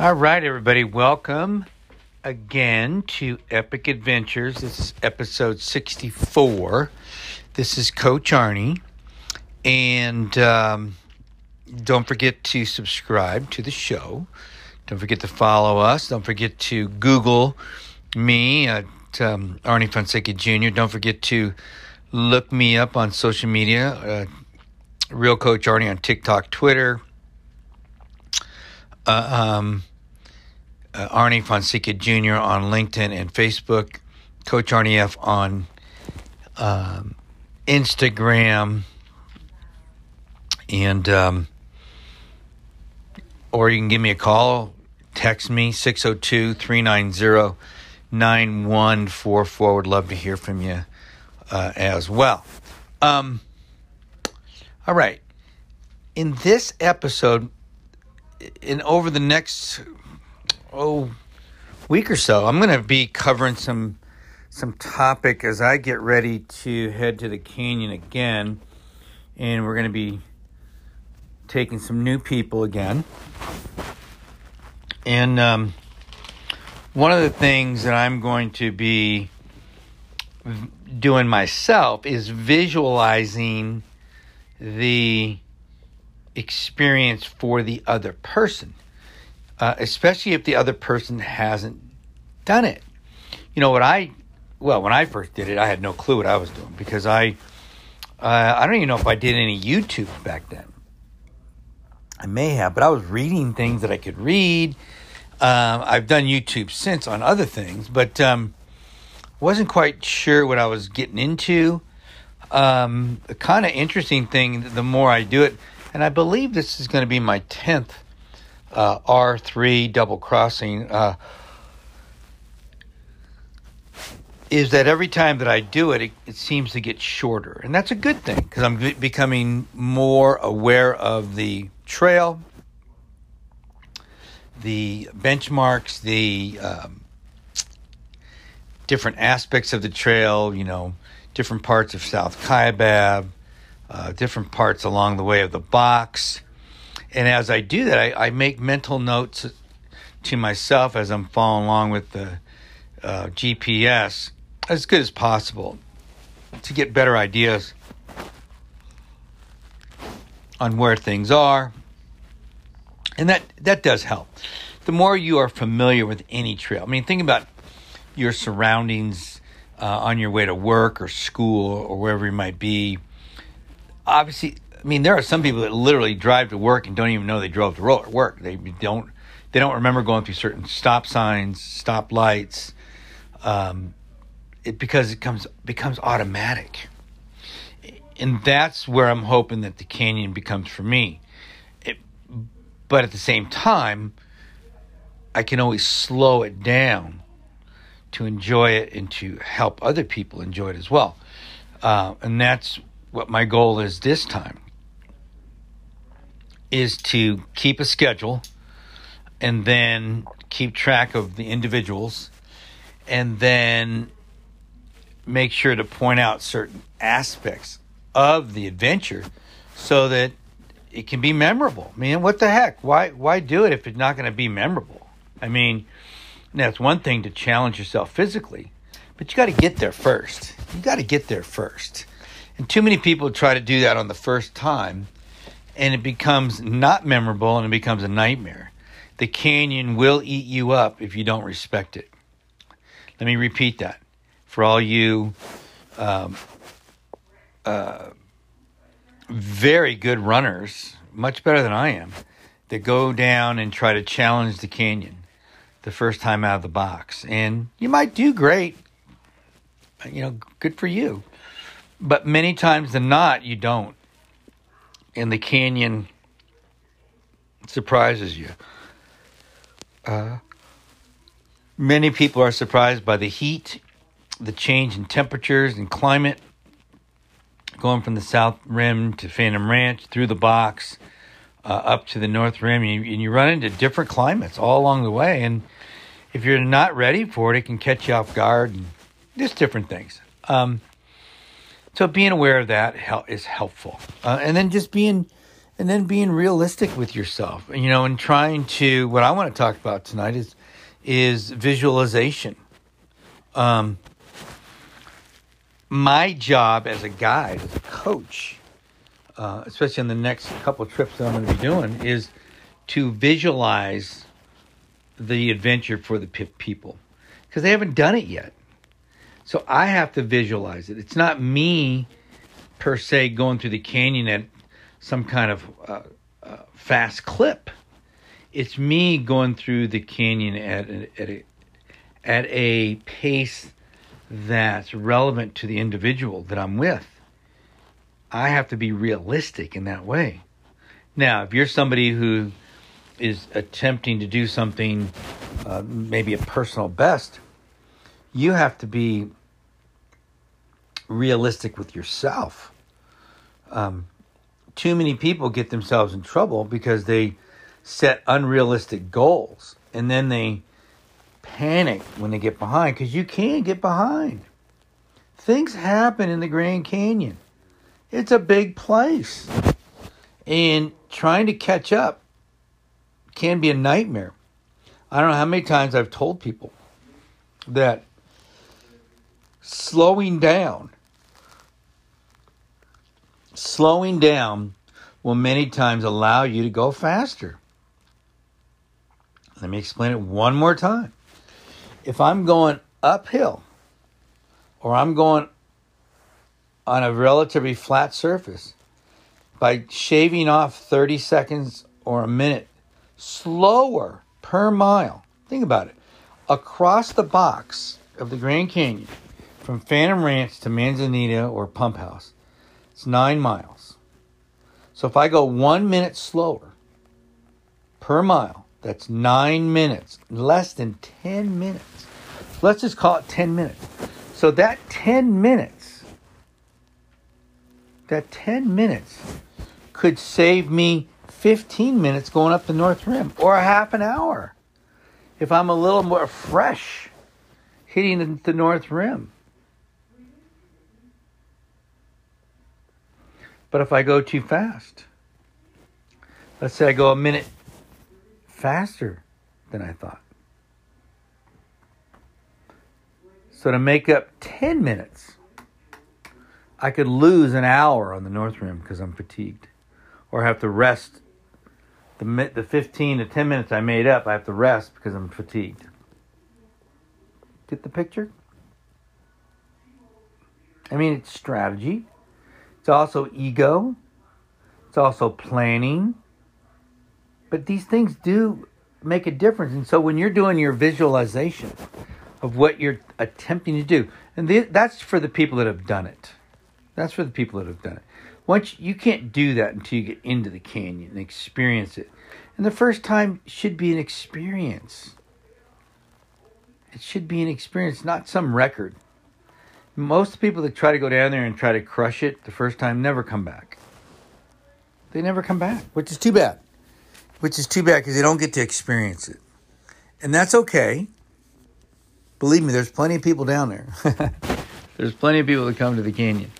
All right, everybody, welcome again to Epic Adventures. This is episode 64. This is Coach Arnie. And um, don't forget to subscribe to the show. Don't forget to follow us. Don't forget to Google me at um, Arnie Fonseca Jr. Don't forget to look me up on social media. Uh, Real Coach Arnie on TikTok, Twitter. Uh, um, uh, Arnie Fonseca Jr. on LinkedIn and Facebook. Coach Arnie F on um, Instagram. And, um, or you can give me a call, text me 602 390 9144. Would love to hear from you uh, as well. Um, all right. In this episode, in over the next oh week or so, I'm going to be covering some some topic as I get ready to head to the canyon again, and we're going to be taking some new people again. And um, one of the things that I'm going to be doing myself is visualizing the experience for the other person, uh, especially if the other person hasn't done it. You know what I, well, when I first did it, I had no clue what I was doing because I, uh, I don't even know if I did any YouTube back then. I may have, but I was reading things that I could read. Um, I've done YouTube since on other things, but um, wasn't quite sure what I was getting into um, kind of interesting thing the more I do it, and I believe this is going to be my 10th uh, R3 double crossing, uh, is that every time that I do it, it, it, seems to get shorter. And that's a good thing because I'm b- becoming more aware of the trail, the benchmarks, the um, different aspects of the trail, you know different parts of South Kaibab, uh, different parts along the way of the box. And as I do that, I, I make mental notes to myself as I'm following along with the uh, GPS as good as possible to get better ideas on where things are. And that, that does help. The more you are familiar with any trail, I mean, think about your surroundings uh, on your way to work or school or wherever you might be. Obviously, I mean, there are some people that literally drive to work and don't even know they drove to work. They don't they don't remember going through certain stop signs, stop lights, um, it, because it comes becomes automatic. And that's where I'm hoping that the canyon becomes for me. It, but at the same time, I can always slow it down to enjoy it and to help other people enjoy it as well. Uh, and that's what my goal is this time is to keep a schedule and then keep track of the individuals and then make sure to point out certain aspects of the adventure so that it can be memorable. I mean, what the heck? Why why do it if it's not going to be memorable? I mean, that's one thing to challenge yourself physically, but you got to get there first. You got to get there first. And too many people try to do that on the first time, and it becomes not memorable and it becomes a nightmare. The canyon will eat you up if you don't respect it. Let me repeat that for all you um, uh, very good runners, much better than I am, that go down and try to challenge the canyon the first time out of the box. And you might do great. You know, good for you. But many times than not, you don't. And the canyon surprises you. Uh, many people are surprised by the heat, the change in temperatures and climate, going from the South Rim to Phantom Ranch through the box uh, up to the North Rim, and you, and you run into different climates all along the way. And if you're not ready for it, it can catch you off guard and just different things. Um, so being aware of that is helpful, uh, and then just being and then being realistic with yourself. You know, and trying to what I want to talk about tonight is is visualization. Um, my job as a guide, as a coach, uh, especially on the next couple of trips that I'm going to be doing, is to visualize the adventure for the people because they haven't done it yet. So I have to visualize it. It's not me per se going through the canyon at some kind of uh, uh, fast clip. It's me going through the canyon at a, at a, at a pace that's relevant to the individual that I'm with. I have to be realistic in that way. Now, if you're somebody who is attempting to do something, uh, maybe a personal best, you have to be realistic with yourself. Um, too many people get themselves in trouble because they set unrealistic goals and then they panic when they get behind because you can't get behind. Things happen in the Grand Canyon. It's a big place. And trying to catch up can be a nightmare. I don't know how many times I've told people that slowing down, slowing down will many times allow you to go faster. Let me explain it one more time. If I'm going uphill or I'm going on a relatively flat surface, by shaving off 30 seconds or a minute slower per mile, think about it, across the box of the Grand Canyon from Phantom Ranch to Manzanita or Pump House, it's nine miles. So if I go one minute slower per mile, that's nine minutes, less than 10 minutes. Let's just call it 10 minutes. So that 10 minutes, that 10 minutes could save me 15 minutes going up the North Rim or a half an hour if I'm a little more fresh hitting the North Rim. But if I go too fast, let's say I go a minute faster than I thought. So to make up 10 minutes, I could lose an hour on the North Rim because I'm fatigued or have to rest the, the 15 to 10 minutes I made up, I have to rest because I'm fatigued. Get the picture? I mean, it's strategy. It's also ego. It's also planning. But these things do make a difference. And so when you're doing your visualization of what you're attempting to do, and that's for the people that have done it. That's for the people that have done it. Once you can't do that until you get into the canyon and experience it. And the first time should be an experience. It should be an experience, not some record. Most people that try to go down there and try to crush it the first time never come back. They never come back, which is too bad. Which is too bad because they don't get to experience it. And that's okay. Believe me, there's plenty of people down there. there's plenty of people that come to the canyon.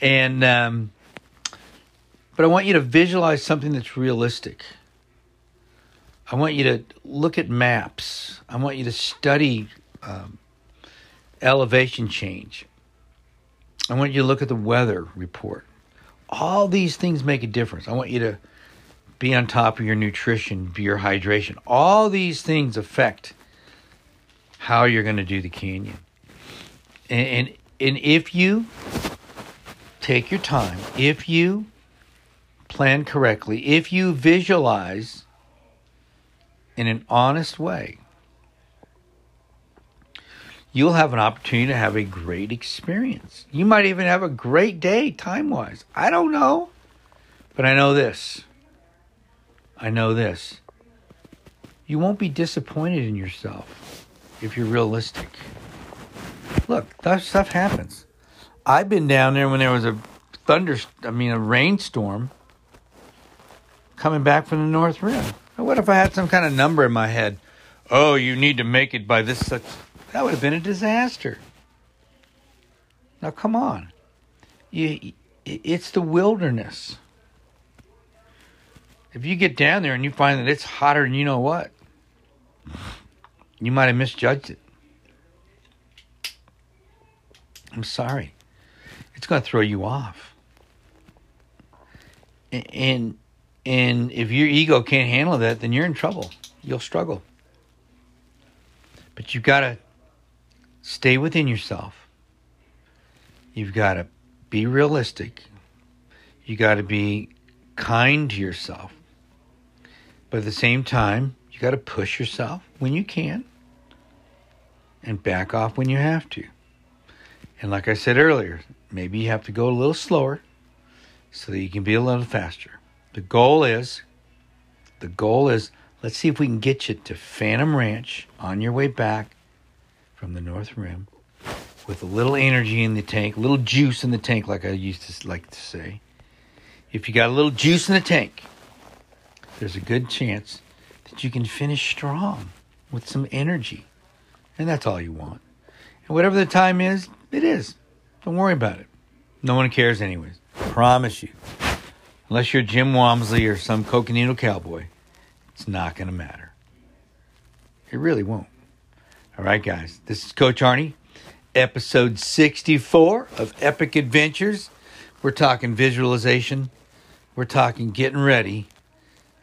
And um, but I want you to visualize something that's realistic. I want you to look at maps. I want you to study um, elevation change. I want you to look at the weather report. All these things make a difference. I want you to be on top of your nutrition, be your hydration. All these things affect how you're going to do the canyon. And, and, and if you take your time, if you plan correctly, if you visualize in an honest way, you'll have an opportunity to have a great experience. You might even have a great day time wise. I don't know. But I know this. I know this. You won't be disappointed in yourself if you're realistic. Look, that stuff happens. I've been down there when there was a thunder, I mean, a rainstorm coming back from the North Rim. What if I had some kind of number in my head? Oh, you need to make it by this such. That would have been a disaster. Now, come on. You, it's the wilderness. If you get down there and you find that it's hotter than you know what, you might have misjudged it. I'm sorry. It's going to throw you off. And and if your ego can't handle that, then you're in trouble. You'll struggle. But you've got to stay within yourself. You've got to be realistic. You got to be kind to yourself. But at the same time, you got to push yourself when you can and back off when you have to. And like I said earlier, maybe you have to go a little slower so that you can be a little faster. The goal is the goal is let's see if we can get you to Phantom Ranch on your way back from the North Rim with a little energy in the tank, a little juice in the tank, like I used to like to say. If you got a little juice in the tank, there's a good chance that you can finish strong with some energy. And that's all you want. And whatever the time is, it is. Don't worry about it. No one cares, anyways. Promise you. Unless you're Jim Walmsley or some coconino cowboy, it's not going to matter. It really won't. All right, guys. This is Coach Arnie episode 64 of Epic Adventures. We're talking visualization. We're talking getting ready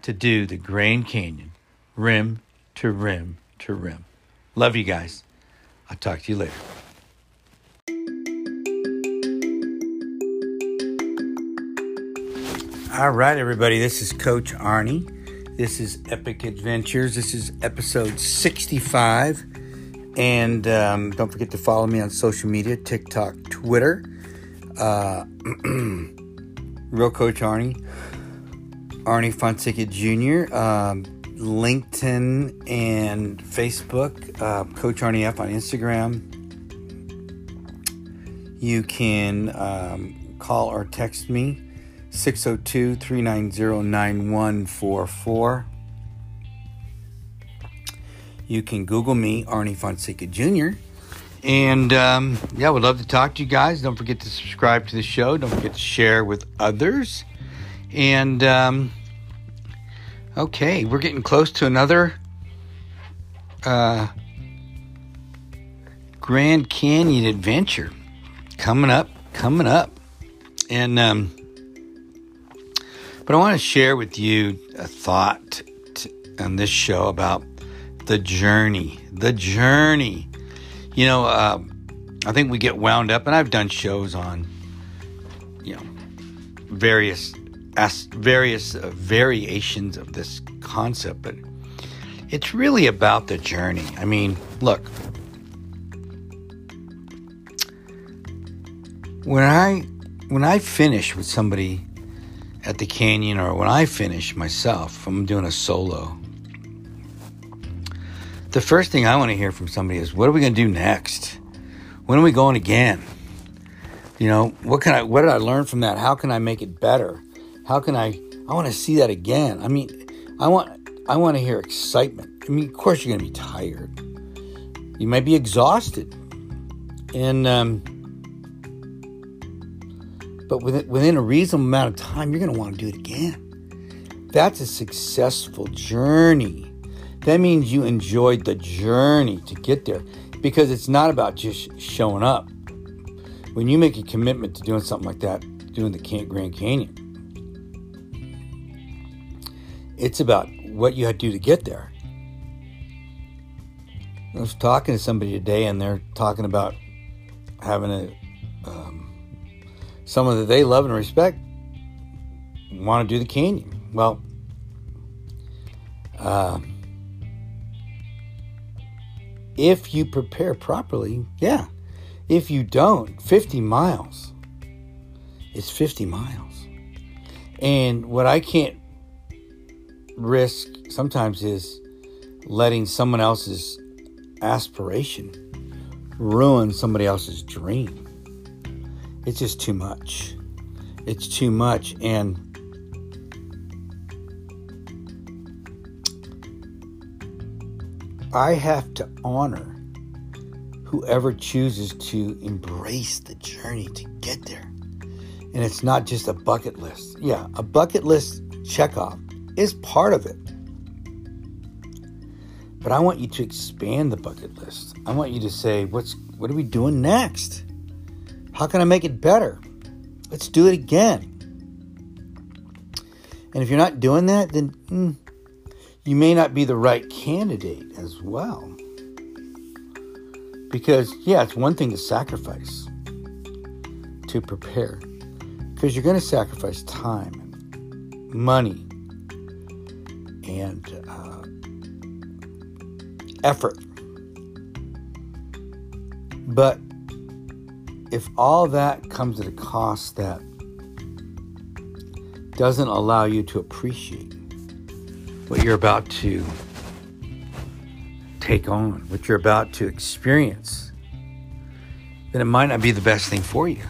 to do the Grand Canyon, rim to rim to rim. Love you guys. I'll talk to you later. All right, everybody. This is Coach Arnie. This is Epic Adventures. This is episode 65. And um, don't forget to follow me on social media TikTok, Twitter. Uh, Real Coach Arnie. Arnie Fonseca Jr., um, LinkedIn and Facebook, uh, Coach Arnie F on Instagram. You can um, call or text me 602 390 9144. You can Google me, Arnie Fonseca Jr. And um, yeah, would love to talk to you guys. Don't forget to subscribe to the show. Don't forget to share with others. And um, okay, we're getting close to another uh, Grand Canyon adventure coming up, coming up. And um, but I want to share with you a thought t- on this show about the journey. The journey. You know, uh, I think we get wound up, and I've done shows on, you know, various as various uh, variations of this concept, but it's really about the journey. I mean, look, when I when I finish with somebody at the canyon, or when I finish myself, I'm doing a solo the first thing I want to hear from somebody is, what are we going to do next? When are we going again? You know, what can I, what did I learn from that? How can I make it better? How can I, I want to see that again. I mean, I want, I want to hear excitement. I mean, of course you're going to be tired. You might be exhausted. And, um, but within, within a reasonable amount of time, you're going to want to do it again. That's a successful journey that means you enjoyed the journey to get there because it's not about just showing up. When you make a commitment to doing something like that, doing the Grand Canyon, it's about what you had to do to get there. I was talking to somebody today, and they're talking about having a um, someone that they love and respect want to do the canyon. Well, uh, if you prepare properly, yeah. If you don't, 50 miles is 50 miles. And what I can't risk sometimes is letting someone else's aspiration ruin somebody else's dream. It's just too much. It's too much. And I have to honor whoever chooses to embrace the journey to get there. And it's not just a bucket list. Yeah, a bucket list check off. is part of it. But I want you to expand the bucket list. I want you to say, what's what are we doing next? How can I make it better? Let's do it again. And if you're not doing that, then mm, you may not be the right candidate as well. Because, yeah, it's one thing to sacrifice, to prepare, because you're going to sacrifice time money and uh, effort. But if all that comes at a cost that doesn't allow you to appreciate what you're about to take on, what you're about to experience, then it might not be the best thing for you.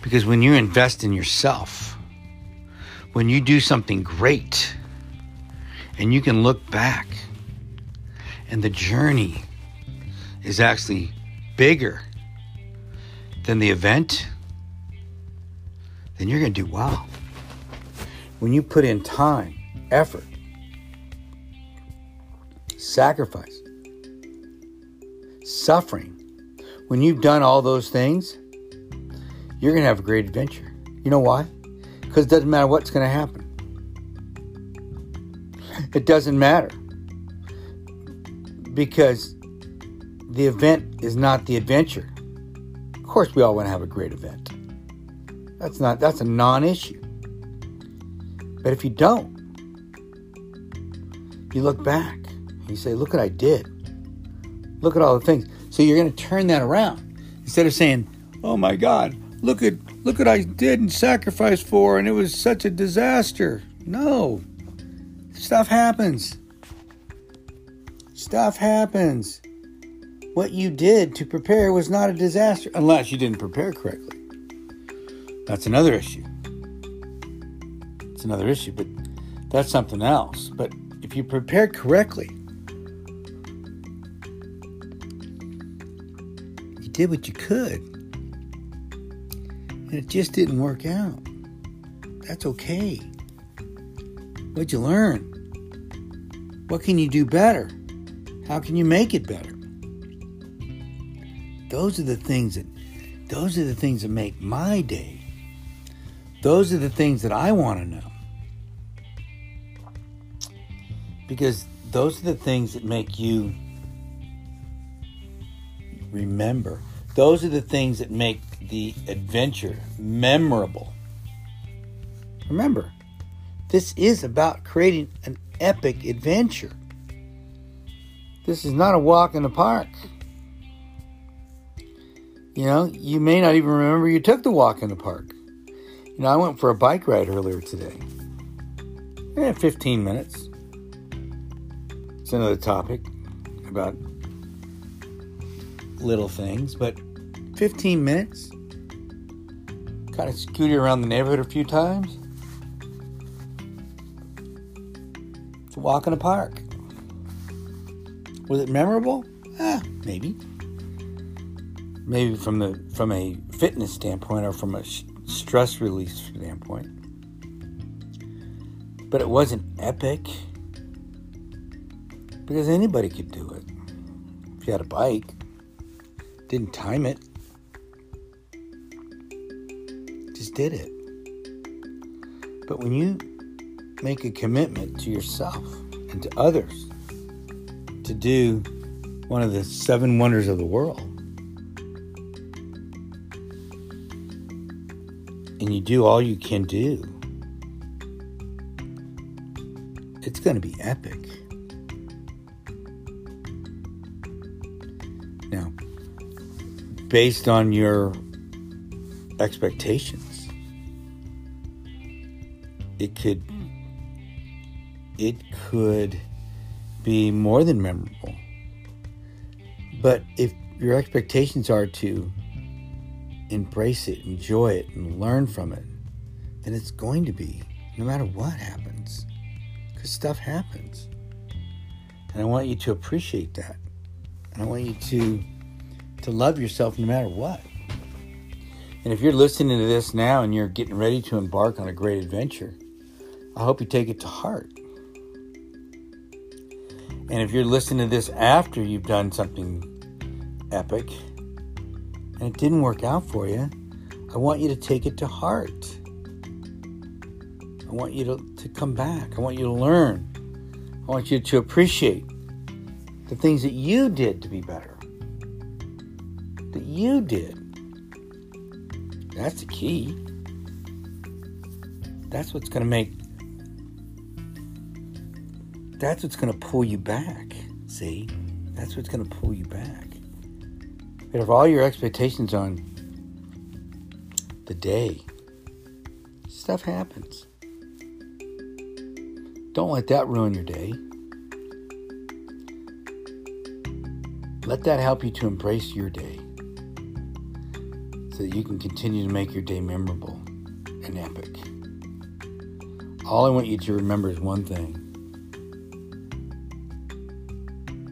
Because when you invest in yourself, when you do something great, and you can look back, and the journey is actually bigger than the event, then you're going to do well. When you put in time, effort, sacrifice, suffering, when you've done all those things, you're going to have a great adventure. You know why? Because it doesn't matter what's going to happen. It doesn't matter. Because the event is not the adventure. Of course, we all want to have a great event. That's not that's a non-issue. But if you don't, you look back and you say, "Look what I did. Look at all the things." So you're going to turn that around instead of saying, "Oh my God, look at look what I did and sacrificed for, and it was such a disaster." No, stuff happens. Stuff happens. What you did to prepare was not a disaster unless you didn't prepare correctly. That's another issue. It's another issue, but that's something else. But you prepare correctly, you did what you could, and it just didn't work out. That's okay. What'd you learn? What can you do better? How can you make it better? Those are the things that those are the things that make my day. Those are the things that I want to know. Because those are the things that make you remember. Those are the things that make the adventure memorable. Remember, this is about creating an epic adventure. This is not a walk in the park. You know, you may not even remember you took the walk in the park. You know, I went for a bike ride earlier today. Eh, 15 minutes. Another topic about little things, but 15 minutes. Kind of scooted around the neighborhood a few times. It's a walk in the park. Was it memorable? Ah, maybe. Maybe from the from a fitness standpoint or from a stress release standpoint. But it wasn't epic because anybody could do it. If you had a bike, didn't time it, just did it. But when you make a commitment to yourself and to others to do one of the seven wonders of the world, and you do all you can do, it's going to be epic. Based on your expectations, it could it could be more than memorable. But if your expectations are to embrace it, enjoy it, and learn from it, then it's going to be, no matter what happens. Because stuff happens. And I want you to appreciate that. And I want you to to love yourself no matter what. And if you're listening to this now and you're getting ready to embark on a great adventure, I hope you take it to heart. And if you're listening to this after you've done something epic and it didn't work out for you, I want you to take it to heart. I want you to, to come back. I want you to learn. I want you to appreciate the things that you did to be better. You did. That's the key. That's what's going to make that's what's going to pull you back. See? That's what's going to pull you back. But if all your expectations on the day, stuff happens. Don't let that ruin your day. Let that help you to embrace your day so that you can continue to make your day memorable and epic. All I want you to remember is one thing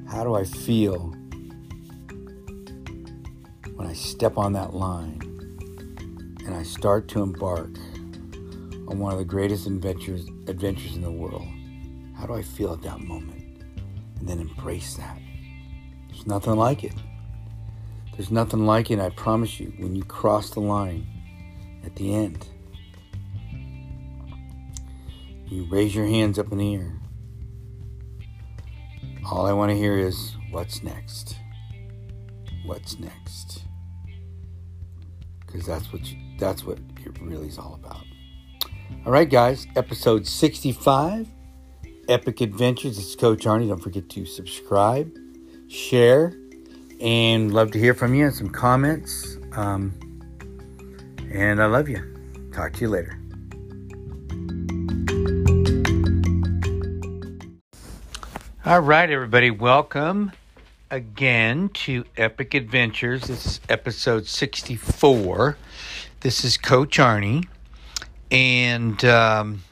How do I feel when I step on that line and I start to embark on one of the greatest adventures adventures in the world? How do I feel at that moment? And then embrace that. There's nothing like it. There's nothing like it, I promise you, when you cross the line at the end. You raise your hands up in the air all I want to hear is what's next? What's next? Because that's what you, that's what it really is all about. All right, guys, episode 65, Epic Adventures. It's Coach Arnie. Don't forget to subscribe, share, and love to hear from you and some comments. Um, and I love you. Talk to you later. All right, everybody, welcome again to Epic Adventures. This is episode 64. This is Coach Arnie. And um,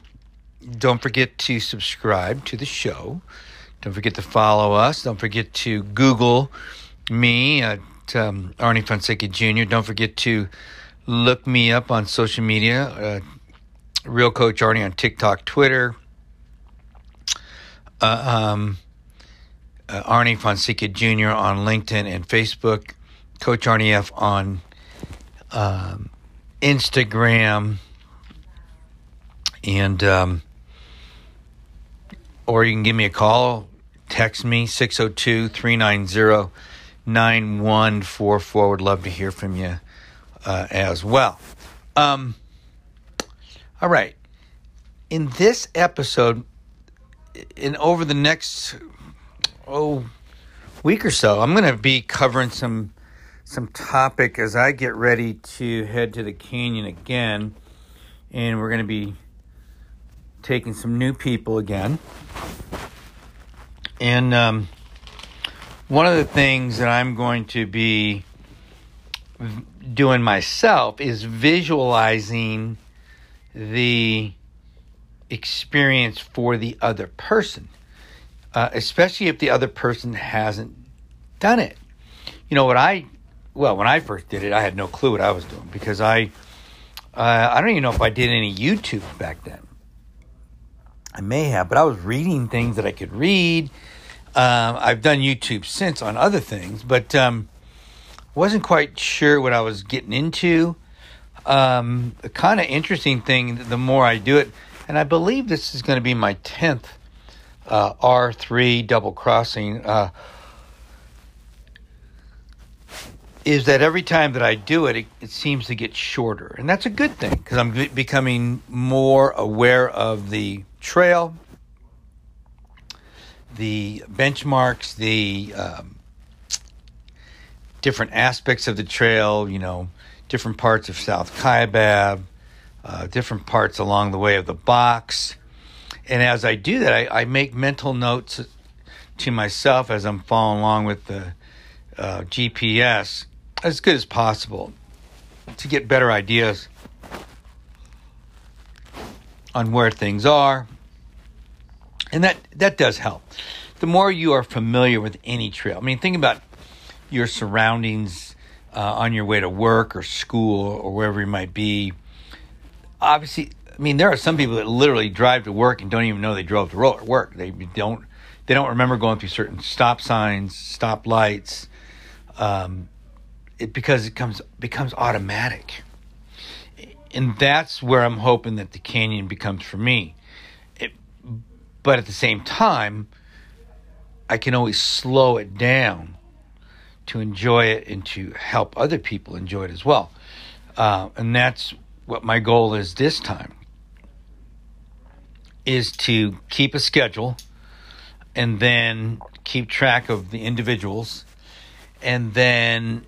don't forget to subscribe to the show. Don't forget to follow us. Don't forget to Google me at um, Arnie Fonseca Jr. Don't forget to look me up on social media. Uh, Real Coach Arnie on TikTok, Twitter. Uh, um, uh, Arnie Fonseca Jr. on LinkedIn and Facebook, Coach Arnie F on um, Instagram, and um, or you can give me a call, text me 602 390 9144. Would love to hear from you uh, as well. Um, all right. In this episode, and over the next oh week or so, I'm going to be covering some some topic as I get ready to head to the canyon again, and we're going to be taking some new people again. And um, one of the things that I'm going to be doing myself is visualizing the experience for the other person uh, especially if the other person hasn't done it. You know what I, well, when I first did it, I had no clue what I was doing because I, uh, I don't even know if I did any YouTube back then. I may have, but I was reading things that I could read. Um, I've done YouTube since on other things, but um, wasn't quite sure what I was getting into. Um, kind of interesting thing, the more I do it, and I believe this is going to be my 10th uh, R3 double crossing uh, is that every time that I do it, it, it, seems to get shorter. And that's a good thing because I'm be- becoming more aware of the trail, the benchmarks, the um, different aspects of the trail, you know, different parts of South Kaibab, uh, different parts along the way of the box and as I do that, I, I, make mental notes to myself as I'm following along with the uh, GPS as good as possible to get better ideas on where things are. And that, that does help. The more you are familiar with any trail, I mean, think about your surroundings uh, on your way to work or school or wherever you might be. Obviously, I mean, there are some people that literally drive to work and don't even know they drove to work. They don't they don't remember going through certain stop signs, stop lights, um, it because it comes becomes automatic, and that's where I'm hoping that the canyon becomes for me. But at the same time, I can always slow it down to enjoy it and to help other people enjoy it as well. Uh, and that's what my goal is this time is to keep a schedule and then keep track of the individuals and then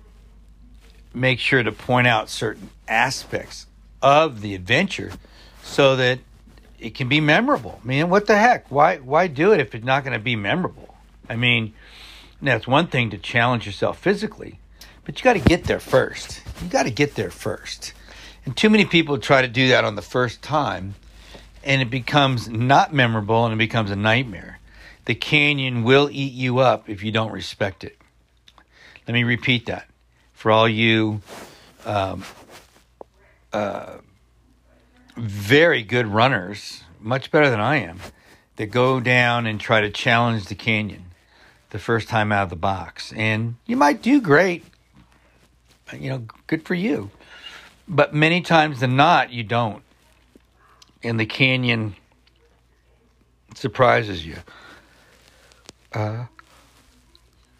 make sure to point out certain aspects of the adventure so that it can be memorable. I mean, what the heck? Why why do it if it's not going to be memorable? I mean, that's one thing to challenge yourself physically, but you got to get there first. You got to get there first. And too many people try to do that on the first time, and it becomes not memorable and it becomes a nightmare. The canyon will eat you up if you don't respect it. Let me repeat that for all you um, uh, very good runners, much better than I am, that go down and try to challenge the canyon the first time out of the box. And you might do great. You know, good for you. But many times than not, you don't. And the canyon surprises you. Uh,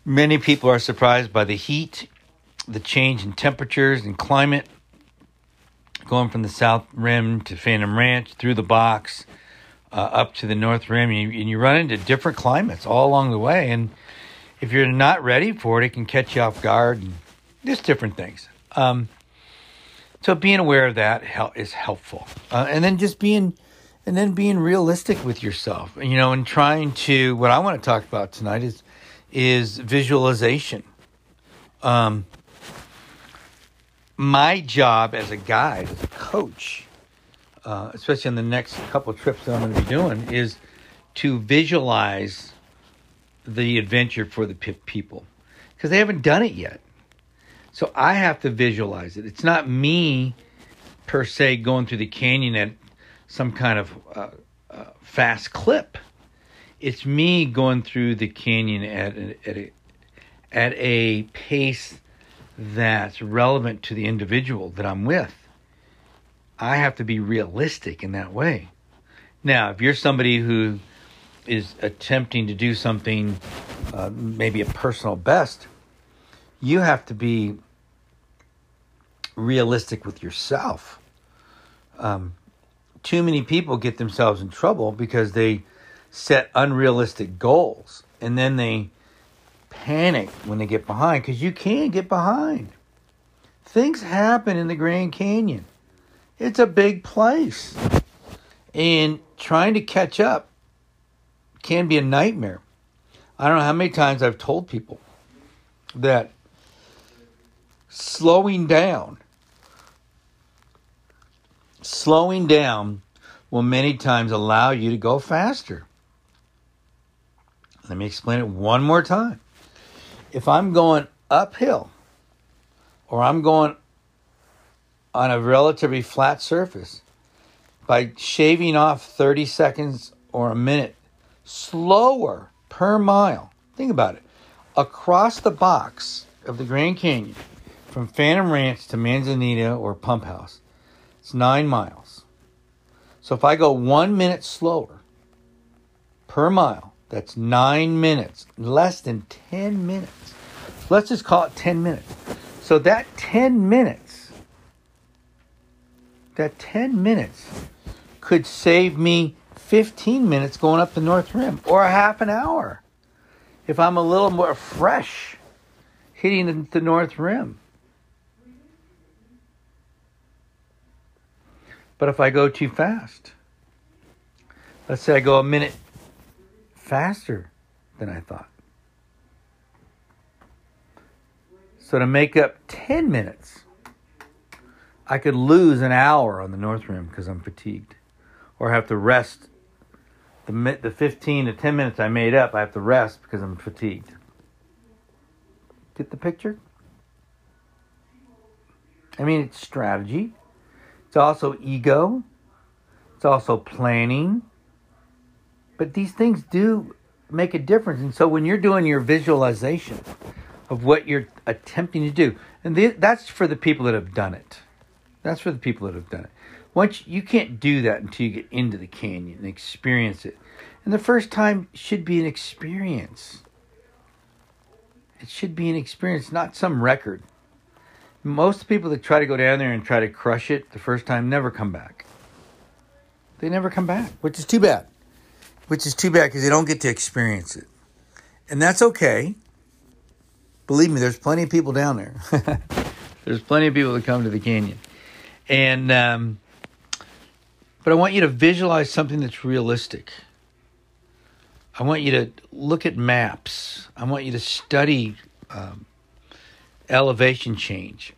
many people are surprised by the heat, the change in temperatures and climate, going from the south rim to Phantom Ranch, through the box, uh, up to the north rim, and you, and you run into different climates all along the way. And if you're not ready for it, it can catch you off guard and just different things. Um, so being aware of that is helpful, uh, and then just being and then being realistic with yourself, you know, and trying to. What I want to talk about tonight is is visualization. Um, my job as a guide, as a coach, uh, especially on the next couple of trips that I'm going to be doing, is to visualize the adventure for the people because they haven't done it yet. So I have to visualize it. It's not me per se going through the canyon at some kind of uh, uh, fast clip. It's me going through the canyon at a, at a, at a pace that's relevant to the individual that I'm with. I have to be realistic in that way. Now, if you're somebody who is attempting to do something, uh, maybe a personal best, you have to be realistic with yourself. Um, too many people get themselves in trouble because they set unrealistic goals and then they panic when they get behind because you can get behind. Things happen in the Grand Canyon. It's a big place. And trying to catch up can be a nightmare. I don't know how many times I've told people that slowing down slowing down will many times allow you to go faster. Let me explain it one more time. If I'm going uphill or I'm going on a relatively flat surface, by shaving off 30 seconds or a minute slower per mile, think about it, across the box of the Grand Canyon from Phantom Ranch to Manzanita or Pump House, it's nine miles. So if I go one minute slower per mile, that's nine minutes, less than 10 minutes. Let's just call it 10 minutes. So that 10 minutes, that 10 minutes could save me 15 minutes going up the North Rim or a half an hour if I'm a little more fresh hitting the North Rim. But if I go too fast, let's say I go a minute faster than I thought. So to make up 10 minutes, I could lose an hour on the North Rim because I'm fatigued or have to rest the, the 15 to 10 minutes I made up, I have to rest because I'm fatigued. Get the picture? I mean, it's strategy. It's also ego. It's also planning. But these things do make a difference. And so when you're doing your visualization of what you're attempting to do, and the, that's for the people that have done it. That's for the people that have done it. Once you can't do that until you get into the canyon and experience it. And the first time should be an experience. It should be an experience, not some record. Most people that try to go down there and try to crush it the first time never come back. They never come back, which is too bad. Which is too bad because they don't get to experience it. And that's okay. Believe me, there's plenty of people down there. there's plenty of people that come to the canyon. And, um, but I want you to visualize something that's realistic. I want you to look at maps. I want you to study um, elevation change.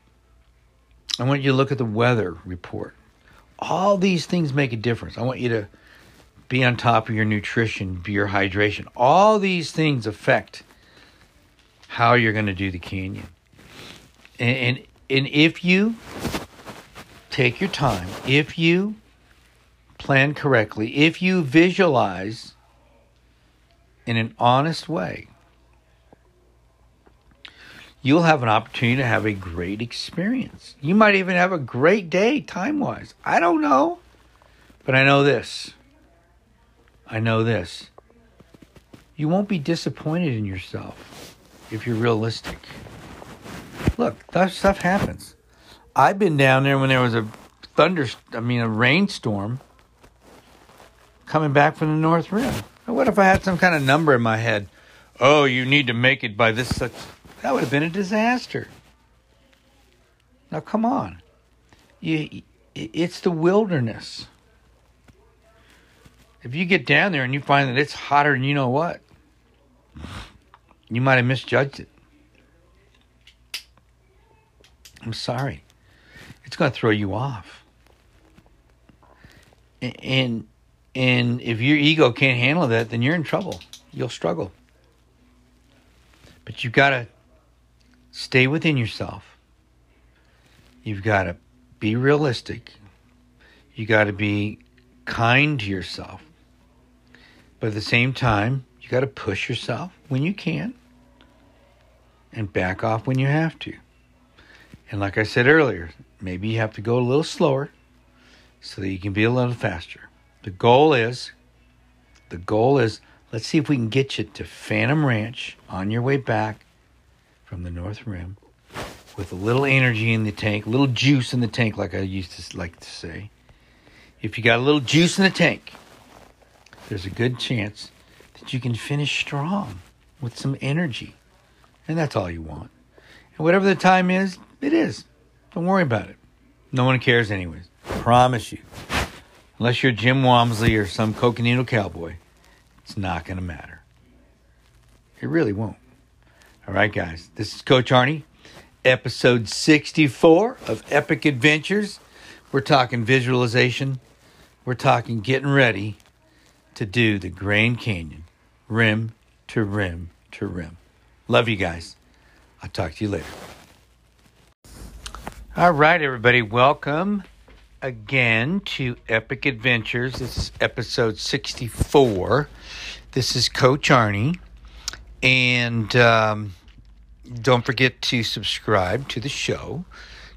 I want you to look at the weather report. All these things make a difference. I want you to be on top of your nutrition, be your hydration. All these things affect how you're going to do the canyon. And, and, and if you take your time, if you plan correctly, if you visualize in an honest way, you'll have an opportunity to have a great experience. You might even have a great day time wise. I don't know. But I know this. I know this. You won't be disappointed in yourself if you're realistic. Look, that stuff happens. I've been down there when there was a thunder, I mean, a rainstorm coming back from the North Rim. What if I had some kind of number in my head? Oh, you need to make it by this such. That would have been a disaster. Now, come on. You, it's the wilderness. If you get down there and you find that it's hotter than you know what, you might have misjudged it. I'm sorry. It's going to throw you off. And and if your ego can't handle that, then you're in trouble. You'll struggle. But you've got to stay within yourself. You've got to be realistic. You got to be kind to yourself. But at the same time, you got to push yourself when you can and back off when you have to. And like I said earlier, maybe you have to go a little slower so that you can be a little faster. The goal is the goal is let's see if we can get you to Phantom Ranch on your way back from the North Rim with a little energy in the tank, a little juice in the tank, like I used to like to say. If you got a little juice in the tank, there's a good chance that you can finish strong with some energy. And that's all you want. And whatever the time is, it is. Don't worry about it. No one cares, anyways. Promise you. Unless you're Jim Walmsley or some coconino cowboy, it's not going to matter. It really won't. All right, guys. This is Coach Arnie, episode 64 of Epic Adventures. We're talking visualization. We're talking getting ready to do the Grand Canyon, rim to rim to rim. Love you guys. I'll talk to you later. All right, everybody. Welcome again to Epic Adventures. This is episode 64. This is Coach Arnie. And um, don't forget to subscribe to the show.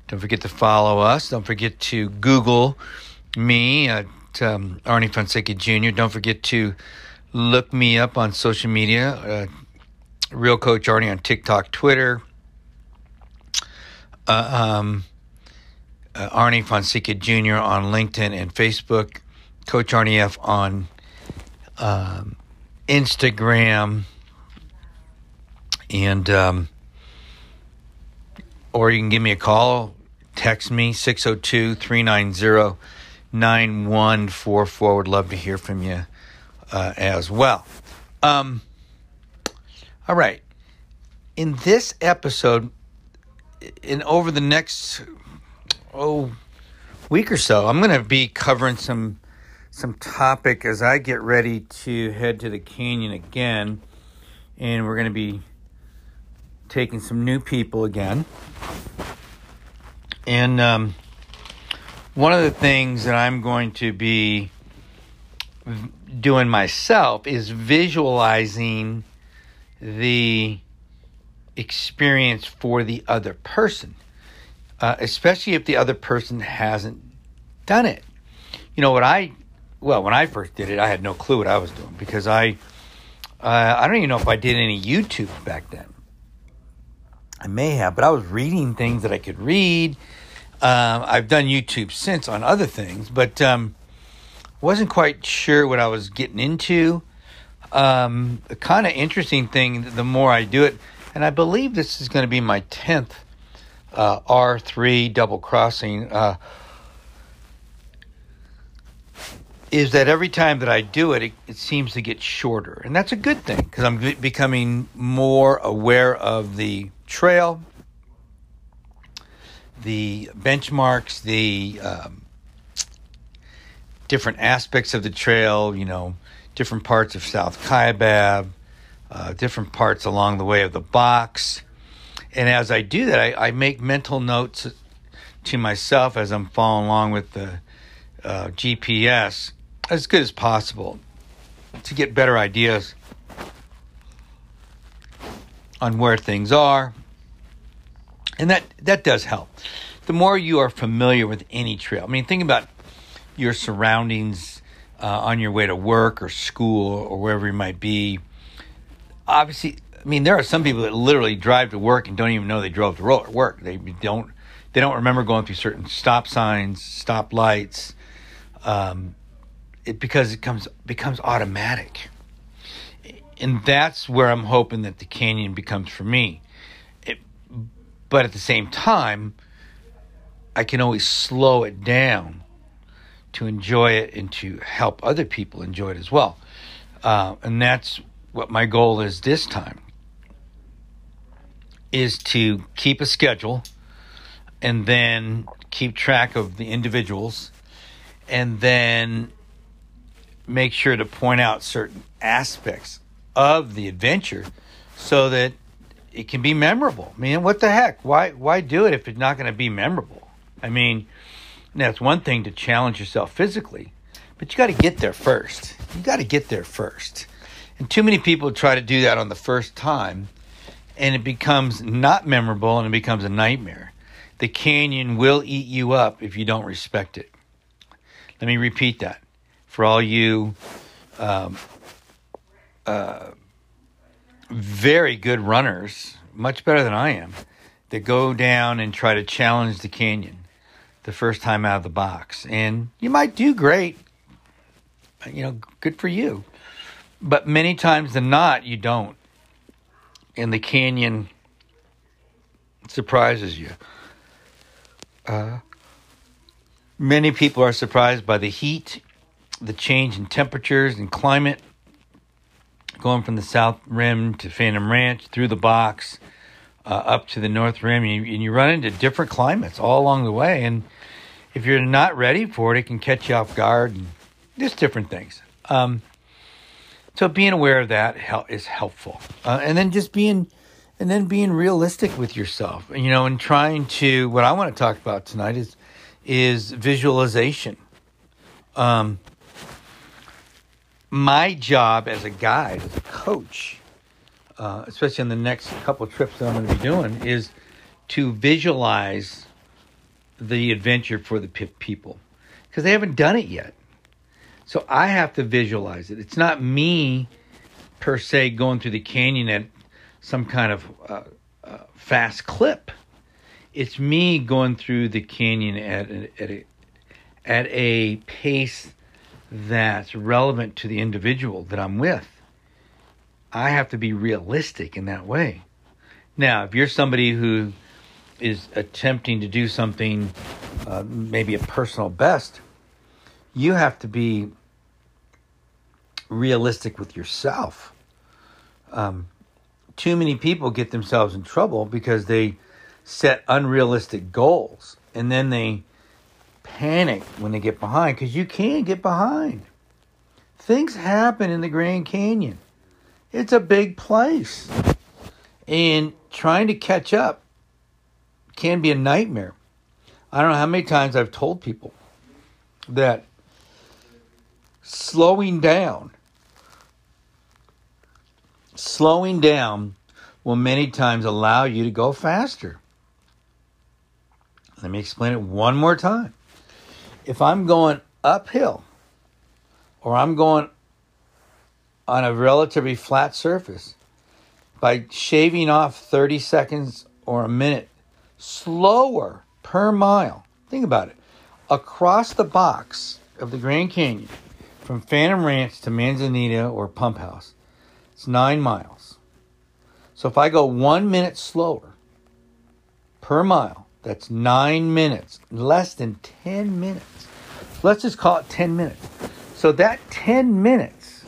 Don't forget to follow us. Don't forget to Google me at um, Arnie Fonseca Jr. Don't forget to look me up on social media. Uh, Real Coach Arnie on TikTok, Twitter. Uh, um, uh, Arnie Fonseca Jr. on LinkedIn and Facebook, Coach Arnie F on um, Instagram, and um, or you can give me a call, text me 602 390 9144. Would love to hear from you uh, as well. Um, all right. In this episode, in over the next oh week or so, I'm going to be covering some some topic as I get ready to head to the canyon again, and we're going to be taking some new people again. And um, one of the things that I'm going to be doing myself is visualizing the experience for the other person, uh, especially if the other person hasn't done it. You know what I, well, when I first did it, I had no clue what I was doing because I, uh, I don't even know if I did any YouTube back then. I may have, but I was reading things that I could read. Um, I've done YouTube since on other things, but um, wasn't quite sure what I was getting into. Um, kind of interesting thing, the more I do it, and I believe this is going to be my 10th uh, R3 double crossing, uh, is that every time that I do it, it, it, seems to get shorter. And that's a good thing because I'm be- becoming more aware of the trail, the benchmarks, the um, different aspects of the trail, you know, different parts of South Kaibab, uh, different parts along the way of the box. And as I do that, I, I make mental notes to myself as I'm following along with the uh, GPS as good as possible to get better ideas on where things are. And that, that does help. The more you are familiar with any trail, I mean, think about your surroundings uh, on your way to work or school or wherever you might be. Obviously, I mean, there are some people that literally drive to work and don't even know they drove to work. They don't they don't remember going through certain stop signs, stop lights, um, it because it comes becomes automatic, and that's where I'm hoping that the canyon becomes for me. It, but at the same time, I can always slow it down to enjoy it and to help other people enjoy it as well. Uh, and that's what my goal is this time is to keep a schedule and then keep track of the individuals and then make sure to point out certain aspects of the adventure so that it can be memorable. I mean, what the heck? Why why do it if it's not going to be memorable? I mean, that's one thing to challenge yourself physically, but you got to get there first. You got to get there first. And too many people try to do that on the first time, and it becomes not memorable and it becomes a nightmare. The canyon will eat you up if you don't respect it. Let me repeat that for all you um, uh, very good runners, much better than I am, that go down and try to challenge the canyon the first time out of the box. And you might do great. You know, good for you. But many times than not, you don't. And the canyon surprises you. Uh, many people are surprised by the heat, the change in temperatures and climate, going from the south rim to Phantom Ranch through the box uh, up to the north rim. And you, and you run into different climates all along the way. And if you're not ready for it, it can catch you off guard and just different things. Um, so being aware of that is helpful, uh, and then just being, and then being realistic with yourself, you know, and trying to. What I want to talk about tonight is is visualization. Um, my job as a guide, as a coach, uh, especially in the next couple of trips that I'm going to be doing, is to visualize the adventure for the people because they haven't done it yet. So I have to visualize it. It's not me per se going through the canyon at some kind of uh, uh, fast clip. It's me going through the canyon at at a, at a pace that's relevant to the individual that I'm with. I have to be realistic in that way. Now, if you're somebody who is attempting to do something, uh, maybe a personal best, you have to be realistic with yourself. Um, too many people get themselves in trouble because they set unrealistic goals and then they panic when they get behind because you can't get behind. Things happen in the Grand Canyon. It's a big place. And trying to catch up can be a nightmare. I don't know how many times I've told people that slowing down. Slowing down will many times allow you to go faster. Let me explain it one more time. If I'm going uphill or I'm going on a relatively flat surface, by shaving off 30 seconds or a minute slower per mile, think about it. Across the box of the Grand Canyon, from Phantom Ranch to Manzanita or Pump House, it's nine miles. So if I go one minute slower per mile, that's nine minutes, less than 10 minutes. Let's just call it 10 minutes. So that 10 minutes,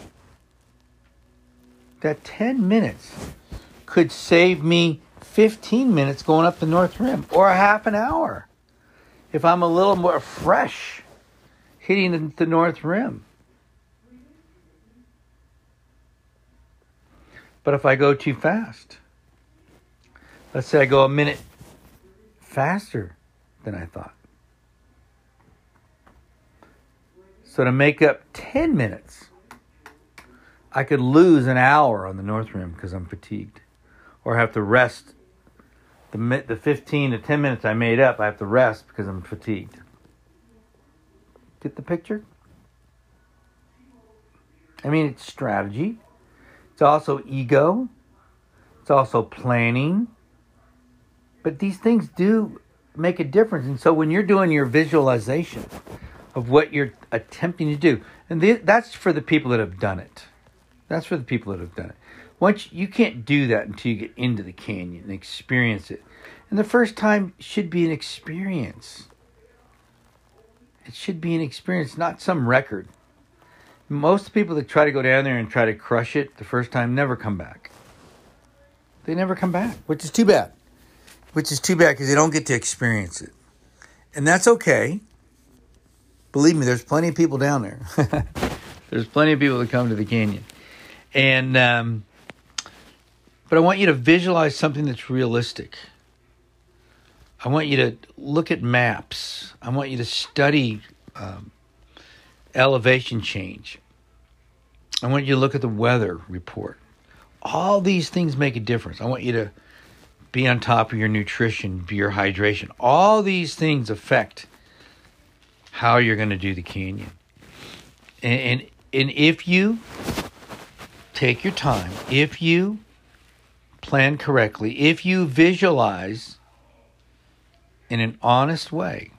that 10 minutes could save me 15 minutes going up the North Rim or a half an hour if I'm a little more fresh hitting the North Rim. But if I go too fast, let's say I go a minute faster than I thought. So to make up 10 minutes, I could lose an hour on the North Rim because I'm fatigued or have to rest the, the 15 to 10 minutes I made up, I have to rest because I'm fatigued. Get the picture? I mean, it's strategy. It's also ego. It's also planning. But these things do make a difference. And so when you're doing your visualization of what you're attempting to do, and that's for the people that have done it. That's for the people that have done it. Once you can't do that until you get into the canyon and experience it. And the first time should be an experience. It should be an experience, not some record. Most people that try to go down there and try to crush it the first time never come back. They never come back, which is too bad. Which is too bad because they don't get to experience it. And that's okay. Believe me, there's plenty of people down there. there's plenty of people that come to the canyon. And um, but I want you to visualize something that's realistic. I want you to look at maps. I want you to study um, elevation change. I want you to look at the weather report. All these things make a difference. I want you to be on top of your nutrition, be your hydration. All these things affect how you're going to do the canyon. And, and, and if you take your time, if you plan correctly, if you visualize in an honest way,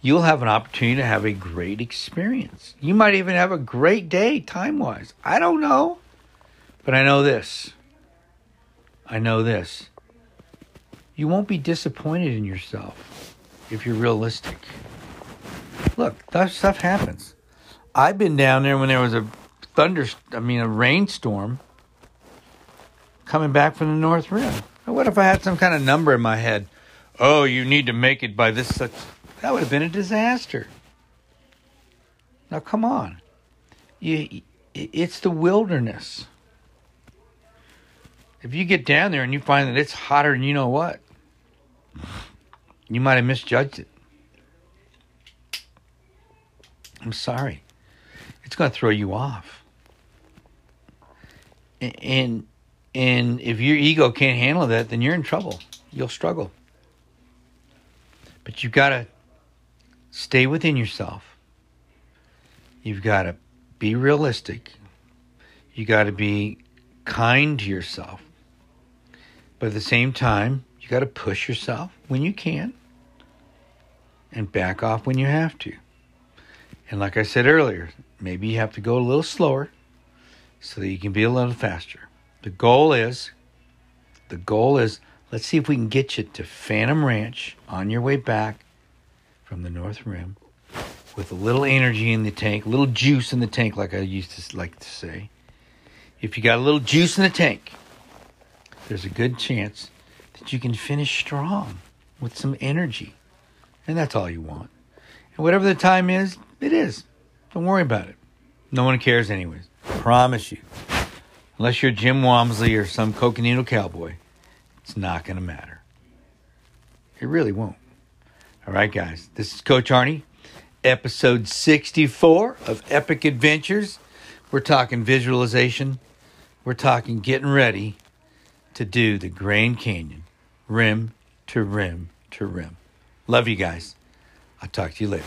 you'll have an opportunity to have a great experience. You might even have a great day time wise. I don't know. But I know this. I know this. You won't be disappointed in yourself if you're realistic. Look, that stuff happens. I've been down there when there was a thunder, I mean, a rainstorm coming back from the North Rim. What if I had some kind of number in my head? Oh, you need to make it by this such. That would have been a disaster. Now, come on. You, it's the wilderness. If you get down there and you find that it's hotter than you know what, you might have misjudged it. I'm sorry. It's going to throw you off. And and if your ego can't handle that, then you're in trouble. You'll struggle. But you've got to stay within yourself. You've got to be realistic. You got to be kind to yourself. But at the same time, you got to push yourself when you can and back off when you have to. And like I said earlier, maybe you have to go a little slower so that you can be a little faster. The goal is, the goal is, let's see if we can get you to Phantom Ranch on your way back from the North Rim with a little energy in the tank, a little juice in the tank, like I used to like to say. If you got a little juice in the tank, there's a good chance that you can finish strong with some energy. And that's all you want. And whatever the time is, it is. Don't worry about it. No one cares, anyways. Promise you. Unless you're Jim Walmsley or some coconino cowboy, it's not going to matter. It really won't. All right, guys. This is Coach Arnie, episode 64 of Epic Adventures. We're talking visualization. We're talking getting ready to do the Grand Canyon, rim to rim to rim. Love you guys. I'll talk to you later.